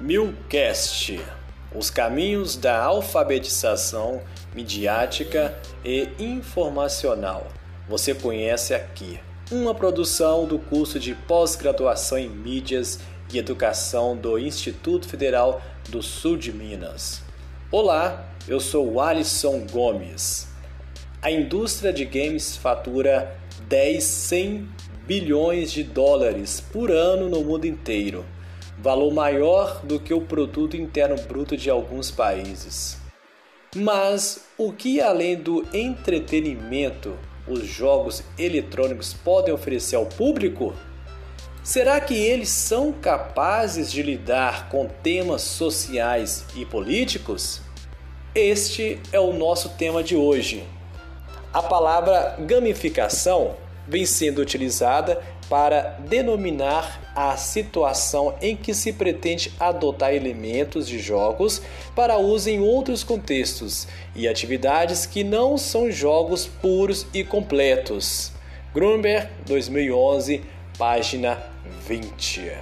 Milcast Os caminhos da alfabetização midiática e informacional. Você conhece aqui. Uma produção do curso de pós-graduação em mídias e educação do Instituto Federal do Sul de Minas. Olá, eu sou Alisson Gomes. A indústria de games fatura 10, 100 bilhões de dólares por ano no mundo inteiro valor maior do que o produto interno bruto de alguns países. Mas o que além do entretenimento os jogos eletrônicos podem oferecer ao público? Será que eles são capazes de lidar com temas sociais e políticos? Este é o nosso tema de hoje. A palavra gamificação vem sendo utilizada para denominar a situação em que se pretende adotar elementos de jogos para uso em outros contextos e atividades que não são jogos puros e completos. Grunberg, 2011, página 20.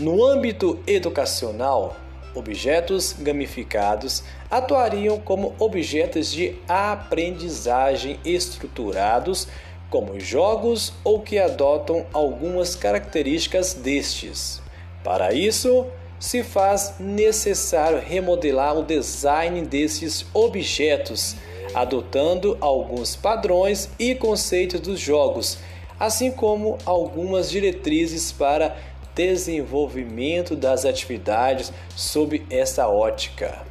No âmbito educacional, objetos gamificados atuariam como objetos de aprendizagem estruturados como jogos ou que adotam algumas características destes. Para isso, se faz necessário remodelar o design desses objetos, adotando alguns padrões e conceitos dos jogos, assim como algumas diretrizes para desenvolvimento das atividades sob essa ótica.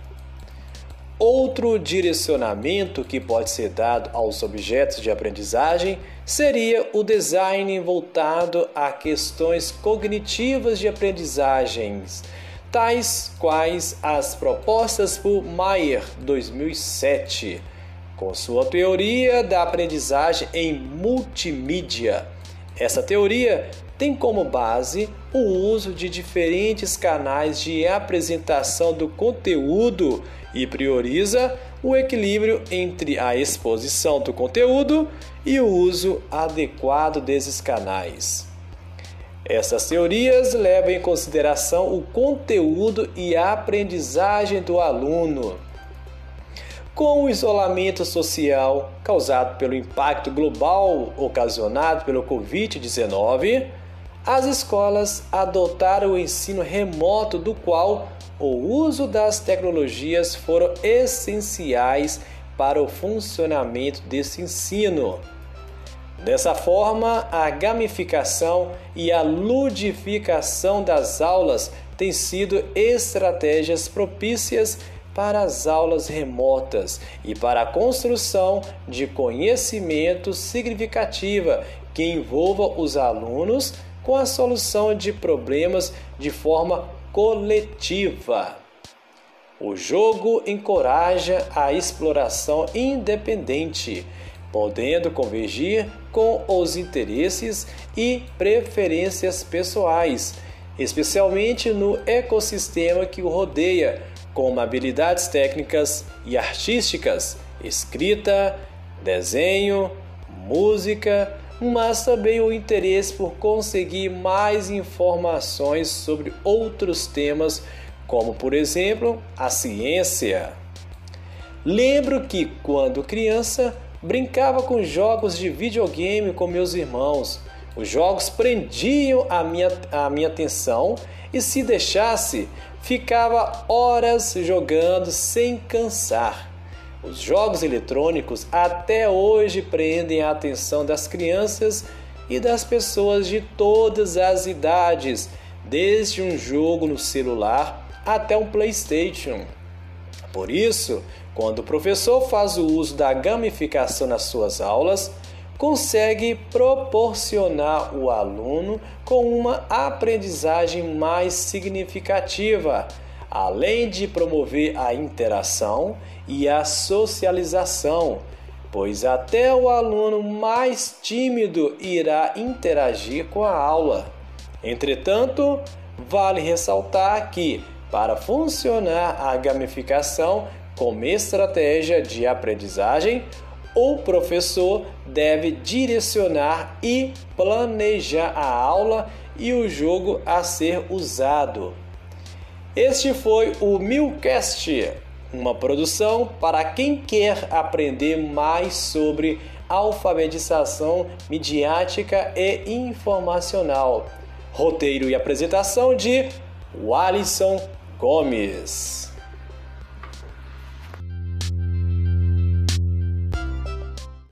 Outro direcionamento que pode ser dado aos objetos de aprendizagem seria o design voltado a questões cognitivas de aprendizagens, tais quais as propostas por Mayer 2007, com sua teoria da aprendizagem em multimídia. Essa teoria tem como base o uso de diferentes canais de apresentação do conteúdo e prioriza o equilíbrio entre a exposição do conteúdo e o uso adequado desses canais. Essas teorias levam em consideração o conteúdo e a aprendizagem do aluno. Com o isolamento social causado pelo impacto global ocasionado pelo Covid-19, as escolas adotaram o ensino remoto, do qual o uso das tecnologias foram essenciais para o funcionamento desse ensino. Dessa forma, a gamificação e a ludificação das aulas têm sido estratégias propícias para as aulas remotas e para a construção de conhecimento significativa que envolva os alunos com a solução de problemas de forma coletiva. O jogo encoraja a exploração independente, podendo convergir com os interesses e preferências pessoais, especialmente no ecossistema que o rodeia, como habilidades técnicas e artísticas, escrita, desenho, música, mas também o interesse por conseguir mais informações sobre outros temas, como por exemplo a ciência. Lembro que quando criança brincava com jogos de videogame com meus irmãos. Os jogos prendiam a minha, a minha atenção e, se deixasse, ficava horas jogando sem cansar. Os jogos eletrônicos até hoje prendem a atenção das crianças e das pessoas de todas as idades, desde um jogo no celular até um PlayStation. Por isso, quando o professor faz o uso da gamificação nas suas aulas, consegue proporcionar o aluno com uma aprendizagem mais significativa além de promover a interação e a socialização, pois até o aluno mais tímido irá interagir com a aula. Entretanto, vale ressaltar que, para funcionar a gamificação como estratégia de aprendizagem, o professor deve direcionar e planejar a aula e o jogo a ser usado. Este foi o Milcast, uma produção para quem quer aprender mais sobre alfabetização midiática e informacional. Roteiro e apresentação de Walisson Gomes.